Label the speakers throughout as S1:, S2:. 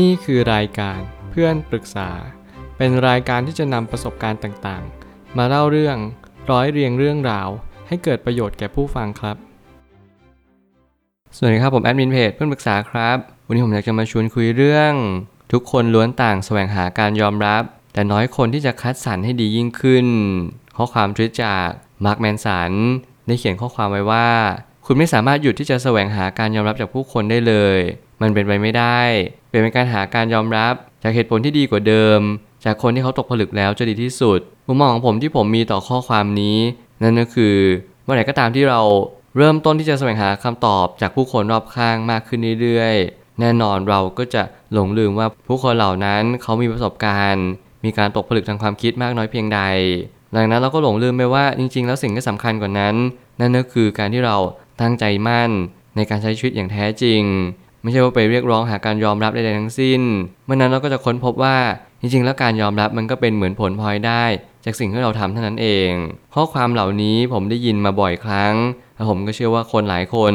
S1: นี่คือรายการเพื่อนปรึกษา เป็นรายการที่จะนำประสบการณ์ต่างๆ มาเล่าเรื่องร้อยเรียงเรื่องราว ให้เกิดประโยชน์แก่ผู้ฟังครับ สวัสดีครับผมแอดมินเพจเพื่อนปรึกษาครับ วันนี้ผมอยากจะมาชวนคุยเรื่อง ทุกคนล้วนต่างแสวงหาการยอมรับ แต่น้อยคนที่จะคัดสรรให้ดียิ่งขึ้น ข้อความทวิตจากมาร์คแมนสันได้เขียนข้อความไว้ว่า คุณไม่สามารถหยุดที่จะแสวงหาการยอมรับจากผู้คนได้เลย มันเป็นไปไม่ได้ เป็นการหาการยอมรับ จากเหตุผลที่ดีกว่าเดิม จากคนที่เขาตกผลึกแล้วจะดีที่สุดมุมมองของผมที่ผมมีต่อข้อความนี้ นั่นก็คือเมื่อไหร่ก็ตามที่เราเริ่มต้นที่จะแสวงหาคำตอบจากผู้คนรอบข้างมากขึ้นเรื่อยๆ แน่นอนเราก็จะหลงลืมว่าผู้คนเหล่านั้นเขามีประสบการณ์ มีการตกผลึกทางความคิดมากน้อยเพียงใด ดังนั้นเราก็หลงลืมไปว่าจริง ๆ แล้วสิ่งที่สำคัญกว่านั้น นั่นก็คือการที่เราตั้งใจมั่นในการใช้ชีวิตอย่างแท้จริง ไม่ใช่ว่าไปเรียกร้องหาการยอมรับใดๆทั้งสิ้น เมื่อนั้นเราก็จะค้นพบว่าจริงๆ แล้วการยอมรับมันก็เป็นเหมือนผลพลอยได้ จากสิ่งที่เราทำเท่านั้นเอง ข้อความเหล่านี้ผมได้ยินมาบ่อยครั้งและผมก็เชื่อว่าคนหลายคน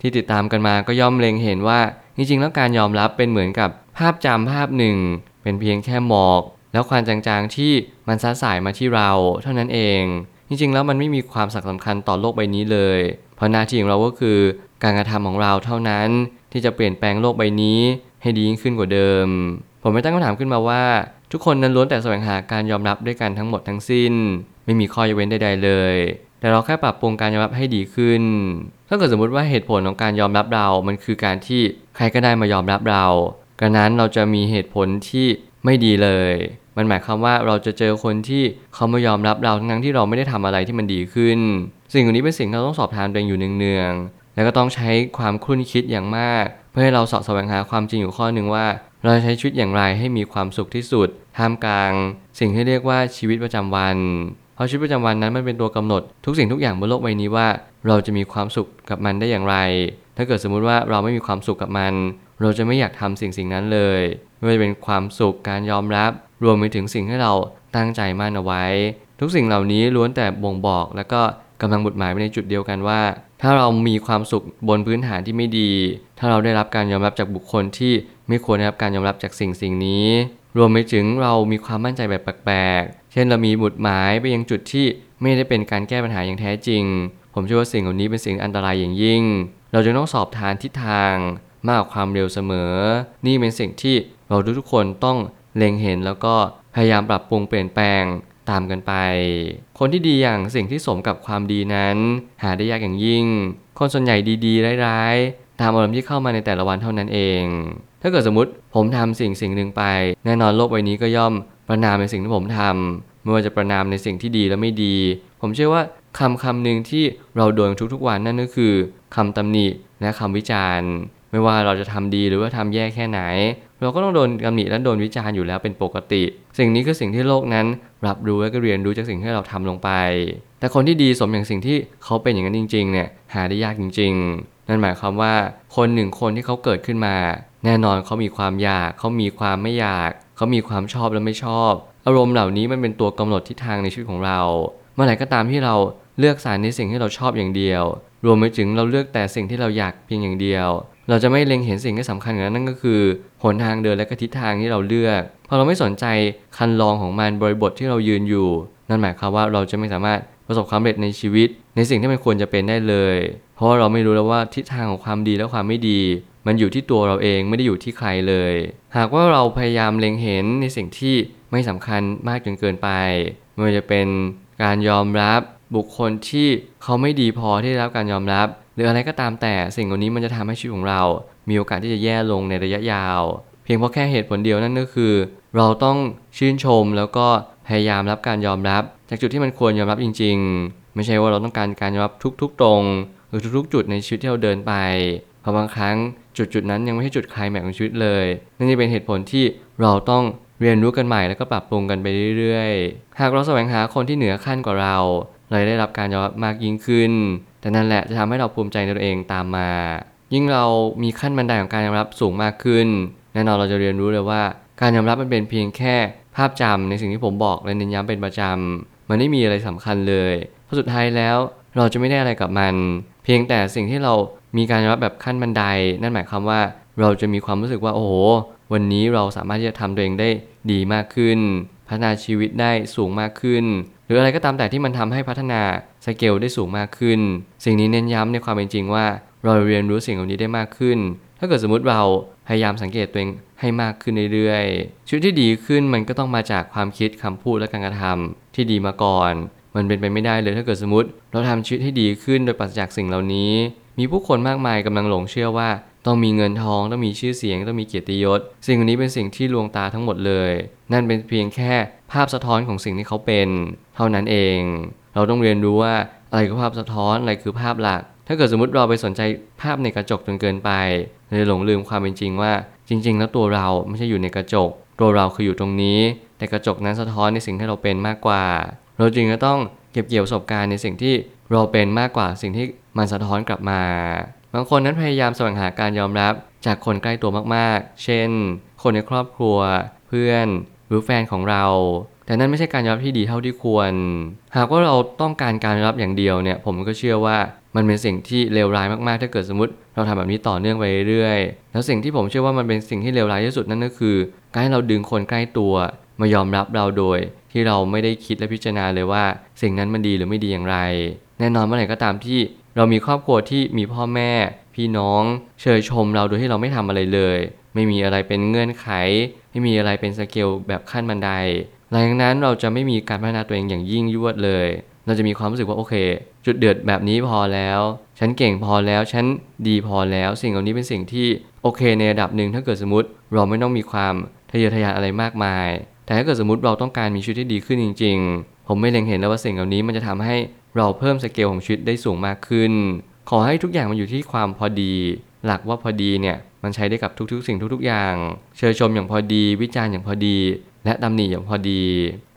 S1: ที่ติดตามกันมาก็ย่อมเล็งเห็นว่า จริงๆ แล้วการยอมรับเป็นเหมือนกับภาพจำภาพหนึ่ง เป็นเพียงแค่หมอก แล้วควันจางๆที่มันซัดสายมาที่เรา เท่านั้นเอง จริงๆ แล้วมันไม่มีความสำคัญต่อโลกใบนี้เลย เพราะหน้าที่ของเราก็คือการกระทำของเราเท่านั้นที่จะเปลี่ยนแปลงโลกใบนี้ให้ดียิ่งขึ้นกว่าเดิม ผมไม่ตั้งคำถามขึ้นมาว่า ทุกคนนั้นล้วนแต่แสวงหาการยอมรับด้วยกันทั้งหมดทั้งสิ้น ไม่มีข้อยกเว้นใดๆเลย แต่เราแค่ปรับปรุงการยอมรับให้ดีขึ้น ถ้าเกิดสมมติว่าเหตุผลของการยอมรับเรา มันคือการที่ใครก็ได้มายอมรับเรากระนั้นเราจะมีเหตุผลที่ไม่ดีเลย มันหมายความว่าเราจะเจอคนที่เขาไม่ยอมรับเราทั้งที่เราไม่ได้ทำอะไรที่มันดีขึ้น สิ่งเหล่านี้เป็นสิ่งที่เราต้องสอบทานตัวเองอยู่เนืองๆแล้วก็ต้องใช้ความคุ้นคิดอย่างมาก เพื่อให้เราสอบแสวงหาความจริงอยู่ข้อหนึ่งว่า เราจะใช้ชีวิตอย่างไรให้มีความสุขที่สุดท่ามกลาง สิ่งที่เรียกว่าชีวิตประจำวัน เพราะชีวิตประจำวันนั้นมันเป็นตัวกำหนด ทุกสิ่งทุกอย่างบนโลกใบนี้ว่า เราจะมีความสุขกับมันได้อย่างไร ถ้าเกิดสมมุติว่าเราไม่มีความสุขกับมัน เราจะไม่อยากทำสิ่งสิ่งนั้นเลย ไม่ว่าจะเป็นความสุขการยอมรับ รวมไปถึงสิ่งที่เราตั้งใจมั่นเอาไว้ ทุกสิ่งเหล่านี้ล้วนแต่บ่งบอก แล้วก็ กำลังบุดหมายไปในจุดเดียวกันว่า ถ้าเรามีความสุขบนพื้นฐานที่ไม่ดี ถ้าเราได้รับการยอมรับจากบุคคลที่ไม่ควรได้รับการยอมรับจากสิ่งสิ่งนี้ รวมไปถึงเรามีความมั่นใจแบบแปลกๆ เช่นเรามีบุดหมายไปยังจุดที่ไม่ได้เป็นการแก้ปัญหาอย่างแท้จริง ผมเชื่อว่าสิ่งเหล่านี้เป็นสิ่งอันตรายอย่างยิ่ง เราจะต้องสอบทานทิศทางมากกว่าความเร็วเสมอ นี่เป็นสิ่งที่เราทุกๆคนต้องเล็งเห็นแล้วก็พยายามปรับปรุงเปลี่ยนแปลง ตามกันไป คนที่ดีอย่างสิ่งที่สมกับความดีนั้น หาได้ยากอย่างยิ่ง คนส่วนใหญ่ดีๆร้ายๆตามอารมณ์ที่เข้ามาในแต่ละวันเท่านั้นเอง ถ้าเกิดสมมติผมทำสิ่งสิ่งหนึ่งไป แน่นอนโลกใบนี้ก็ย่อมประนามในสิ่งที่ผมทำไม่ว่าจะประนามในสิ่งที่ดีและไม่ดี ผมเชื่อว่าคำคำหนึ่งที่เราโดนทุกๆวันนั่นก็คือคำตำหนิและคำวิจารณ์ ไม่ว่าเราจะทำดีหรือว่าทำแย่แค่ไหน เราก็ต้องโดนตำหนิและโดนวิจารณ์อยู่แล้วเป็นปกติ สิ่งนี้คือสิ่งที่โลกนั้น รับรู้และก็เรียนรู้จากสิ่งที่เราทำลงไป แต่คนที่ดีสมอย่างสิ่งที่เขาเป็นอย่างนั้นจริง ๆ เนี่ยหาได้ยากจริง ๆ นั่นหมายความว่าคนหนึ่งคนที่เขาเกิดขึ้นมา แน่นอนเขามีความอยาก เขามีความไม่อยาก เขามีความชอบและไม่ชอบ อารมณ์เหล่านี้มันเป็นตัวกำหนดทิศทางในชีวิตของเรา เมื่อไหร่ก็ตามที่เรา เลือกสารในสิ่งที่เราชอบอย่างเดียว รวมไปถึงเราเลือกแต่สิ่งที่เราอยากเพียงอย่างเดียว เราจะไม่เล็งเห็นสิ่งที่สำคัญกว่านั้นนั่นก็คือหนทางเดินและก็ทิศทางที่เราเลือกพอเราไม่สนใจคันลองของมันบริบทที่เรายืนอยู่ นั่นหมายความว่าเราจะไม่สามารถประสบความสำเร็จในชีวิต ในสิ่งที่มันควรจะเป็นได้เลย เพราะเราไม่รู้แล้วว่าทิศทางของความดีและความไม่ดี มันอยู่ที่ตัวเราเองไม่ได้อยู่ที่ใครเลย หากว่าเราพยายามเล็งเห็นในสิ่งที่ไม่สำคัญมากจนเกินไปไม่ว่าจะเป็นการยอมรับ บุคคลที่เขาไม่ดีพอที่ได้รับการยอมรับ หรืออะไรก็ตามแต่สิ่งเหล่านี้มันจะทำให้ชีวิตของเรา มีโอกาสที่จะแย่ลงในระยะยาว เพียงเพราะแค่เหตุผลเดียวนั่นก็คือ เราต้องชื่นชมแล้วก็พยายามรับการยอมรับ จากจุดที่มันควรยอมรับจริง ๆ ไม่ใช่ว่าเราต้องการการยอมรับทุก ๆ ตรง หรือทุกๆ จุดในชีวิตที่เราเดินไปเพราะบางครั้งจุดๆนั้นยังไม่ใช่จุดคลายแม็กของชีวิตเลย นั่นจะเป็นเหตุผลที่เราต้องเรียนรู้กันใหม่แล้วก็ปรับปรุงกันไปเรื่อยๆ หากเราแสวงหาคนที่เหนือขั้นกว่าเรา เราได้รับการยอมรับมากยิ่งขึ้น แต่นั่นแหละจะทำให้เราภูมิใจในตัวเองตามมา ยิ่งเรามีขั้นบันไดของการยอมรับสูงมากขึ้น แน่นอนเราจะเรียนรู้เลยว่า การยอมรับมันเป็นเพียงแค่ภาพจำในสิ่งที่ผมบอกและเน้นย้ำเป็นประจำมันไม่มีอะไรสำคัญเลยเพราะสุดท้ายแล้วเราจะไม่ได้อะไรกับมัน เพียงแต่สิ่งที่เรามีการยอมรับแบบขั้นบันได นั่นหมายความว่าเราจะมีความรู้สึกว่าโอ้โหวันนี้เราสามารถที่จะทำตัวเองได้ดีมากขึ้น พัฒนาชีวิตได้สูงมากขึ้น หรืออะไรก็ตามแต่ที่มันทำให้พัฒนาสเกลได้สูงมากขึ้น สิ่งนี้เน้นย้ำในความเป็นจริงว่า เราเรียนรู้สิ่งเหล่านี้ได้มากขึ้น ถ้าเกิดสมมติเราพยายามสังเกตตัวเองให้มากขึ้นเรื่อยๆชีวิตที่ดีขึ้นมันก็ต้องมาจากความคิดคำพูดและการกระทำที่ดีมาก่อน มันเป็นไปไม่ได้เลยถ้าเกิดสมมติ เราทำชีวิตให้ดีขึ้นโดยปราศจากสิ่งเหล่านี้ มีผู้คนมากมายกำลังหลงเชื่อว่า ต้องมีเงินทอง ต้องมีชื่อเสียง ต้องมีเกียรติยศ สิ่งนี้เป็นสิ่งที่ลวงตาทั้งหมดเลย นั่นเป็นเพียงแค่ภาพสะท้อนของสิ่งที่เขาเป็น เท่านั้นเอง เราต้องเรียนรู้ว่าอะไรคือภาพสะท้อน อะไรคือภาพหลัก ถ้าเกิดสมมติเราไปสนใจภาพในกระจกจนเกินไป เลยหลงลืมความเป็นจริงว่า จริง ๆ แล้วตัวเราไม่ใช่อยู่ในกระจก ตัวเราคืออยู่ตรงนี้ แต่กระจกนั้นสะท้อนในสิ่งที่เราเป็นมากกว่า เราจึงจะต้องเก็บเกี่ยวประสบการณ์ในสิ่งที่เราเป็นมากกว่าสิ่งที่มันสะท้อนกลับมา บางคนนั้นพยายามแสวงหาการยอมรับจากคนใกล้ตัวมากๆ เช่น คนในครอบครัว เพื่อน หรือแฟนของเรา แต่นั่นไม่ใช่การยอมรับที่ดีเท่าที่ควร หากว่าเราต้องการการยอมรับอย่างเดียวเนี่ย ผมก็เชื่อว่ามันเป็นสิ่งที่เลวร้ายมากๆ ถ้าเกิดสมมติเราทำแบบนี้ต่อเนื่องไปเรื่อยๆ แล้วสิ่งที่ผมเชื่อว่ามันเป็นสิ่งที่เลวร้ายที่สุดนั่นก็คือ การให้เราดึงคนใกล้ตัว มายอมรับเราโดย ที่เราไม่ได้คิดและพิจารณาเลยว่า สิ่งนั้นมันดีหรือไม่ดีอย่างไร แน่นอนเมื่อไหร่ก็ตามที่ เรามีครอบครัวที่มีพ่อแม่ พี่น้อง เชยชมเราโดยที่เราไม่ทำอะไรเลย ไม่มีอะไรเป็นเงื่อนไข ไม่มีอะไรเป็นสเกลแบบขั้นบันไดหลังจากนั้นเราจะไม่มีการพัฒนาตัวเองอย่างยิ่งยวดเลย เราจะมีความรู้สึกว่าโอเค จุดเดือดแบบนี้พอแล้ว ฉันเก่งพอแล้ว ฉันดีพอแล้ว สิ่งเหล่านี้เป็นสิ่งที่โอเคในระดับหนึ่งถ้าเกิดสมมติเราไม่ต้องมีความทะเยอทะยานอะไรมากมาย แต่ถ้าเกิดสมมติเราต้องการมีชีวิตที่ดีขึ้นจริง ๆ ผมไม่เล็งเห็นแล้วว่าสิ่งเหล่านี้มันจะทำให้ เราเพิ่มสเกลของชีวิตได้สูงมากขึ้น ขอให้ทุกอย่างมันอยู่ที่ความพอดี หลักว่าพอดีเนี่ยมันใช้ได้กับทุกๆ สิ่งทุกๆ อย่าง เชยชมอย่างพอดี วิจารณ์อย่างพอดี และตำหนิอย่างพอดี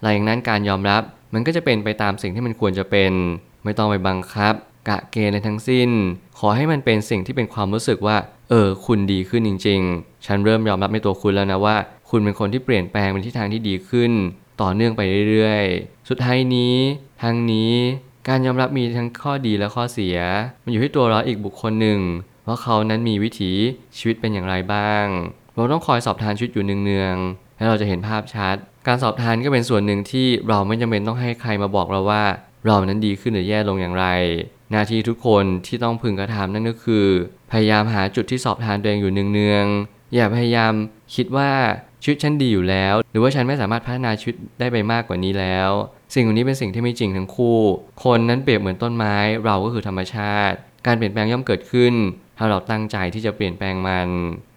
S1: หลังจากนั้นการยอมรับมันก็จะเป็นไปตามสิ่งที่มันควรจะเป็น ไม่ต้องไปบังคับ กะเกณฑ์ในทั้งสิ้น ขอให้มันเป็นสิ่งที่เป็นความรู้สึกว่า เออ คุณดีขึ้นจริง ๆ ฉันเริ่มยอมรับในตัวคุณแล้วนะว่า คุณเป็นคนที่เปลี่ยนแปลงเป็นทิศทางที่ดีขึ้น ต่อเนื่องไปเรื่อยๆ สุดท้ายนี้ทางนี้ การยอมรับมีทั้งข้อดีและข้อเสีย มันอยู่ที่ตัวเราอีกบุคคลหนึ่งว่าเขานั้นมีวิถีชีวิตเป็นอย่างไรบ้าง เราต้องคอยสอบทานชีวิตอยู่เนืองๆแล้เราจะเห็นภาพชัด การสอบทานก็เป็นส่วนหนึ่งที่เราไม่จำเป็นต้องให้ใครมาบอกเราว่า เรานั้นดีขึ้นหรือแย่ลงอย่างไร หน้าที่ทุกคนที่ต้องพึงกระทำนั่นก็คือ พยายามหาจุดที่สอบทานตัวเองอยู่เนืองๆอย่าพยายามคิดว่าชีวิตฉันดีอยู่แล้ว หรือว่าฉันไม่สามารถพัฒนาชีวิตได้ไปมากกว่านี้แล้ว สิ่งเหล่านี้เป็นสิ่งที่ไม่จริงทั้งคู่ คนนั้นเปรียบเหมือนต้นไม้ เราก็คือธรรมชาติ การเปลี่ยนแปลงย่อมเกิดขึ้น ถ้าเราตั้งใจที่จะเปลี่ยนแปลงมัน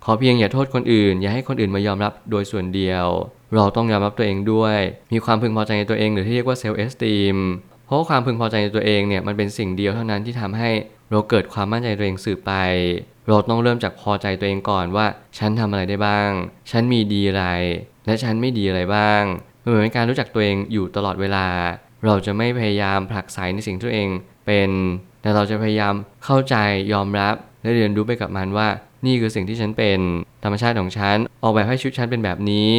S1: ขอเพียงอย่าโทษคนอื่น อย่าให้คนอื่นมายอมรับโดยส่วนเดียว เราต้องยอมรับตัวเองด้วย มีความพึงพอใจในตัวเองหรือที่เรียกว่าเซลล์เอสติมเพราะว่าความพึงพอใจในตัวเองเนี่ยมันเป็นสิ่งเดียวเท่านั้นที่ทำให้เราเกิดความมั่นใจในตัวเองสืบไป เราต้องเริ่มจากพอใจตัวเองก่อนว่า ฉันทำอะไรได้บ้าง ฉันมีดีอะไร และฉันไม่ดีอะไรบ้าง มันเหมือนเป็นการรู้จักตัวเองอยู่ตลอดเวลา เราจะไม่พยายามผลักไสในสิ่งที่ตัวเองเป็น แต่เราจะพยายามเข้าใจยอมรับ และเรียนรู้ไปกับมันว่า นี่คือสิ่งที่ฉันเป็น ธรรมชาติของฉัน ออกแบบให้ชีวิตฉันเป็นแบบนี้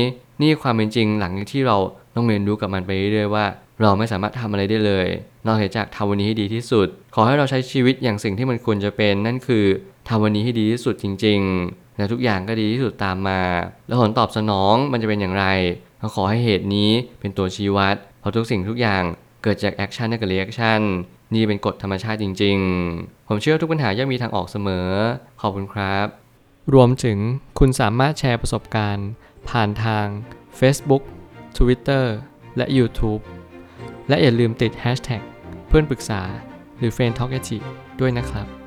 S1: นี่ความเป็นจริงหลังที่เราต้องเรียนรู้กับมันไปเรื่อยๆว่า เราไม่สามารถทำอะไรได้เลย นอกจากทำวันนี้ให้ดีที่สุด ขอให้เราใช้ชีวิตอย่างสิ่งที่มันควรจะเป็น นั่นคือทำวันนี้ให้ดีที่สุดจริง ๆ และทุกอย่างก็ดีที่สุดตามมา แล้วผลตอบสนองมันจะเป็นอย่างไร เราขอให้เหตุนี้เป็นตัวชี้วัด เพราะทุกสิ่งทุกอย่างเกิดจาก action และกับ reaction นี่เป็นกฎธรรมชาติจริง ๆ ผมเชื่อทุกปัญหาย่อมมีทางออกเสมอ ขอบคุณครับ รวมถึงคุณสามารถแชร์ประสบการณ์ ผ่านทาง Facebook Twitter และ YouTube และอย่าลืมติด Hashtag เพื่อนปรึกษาหรือ f r ร e n d t a l k ด้วยนะครับ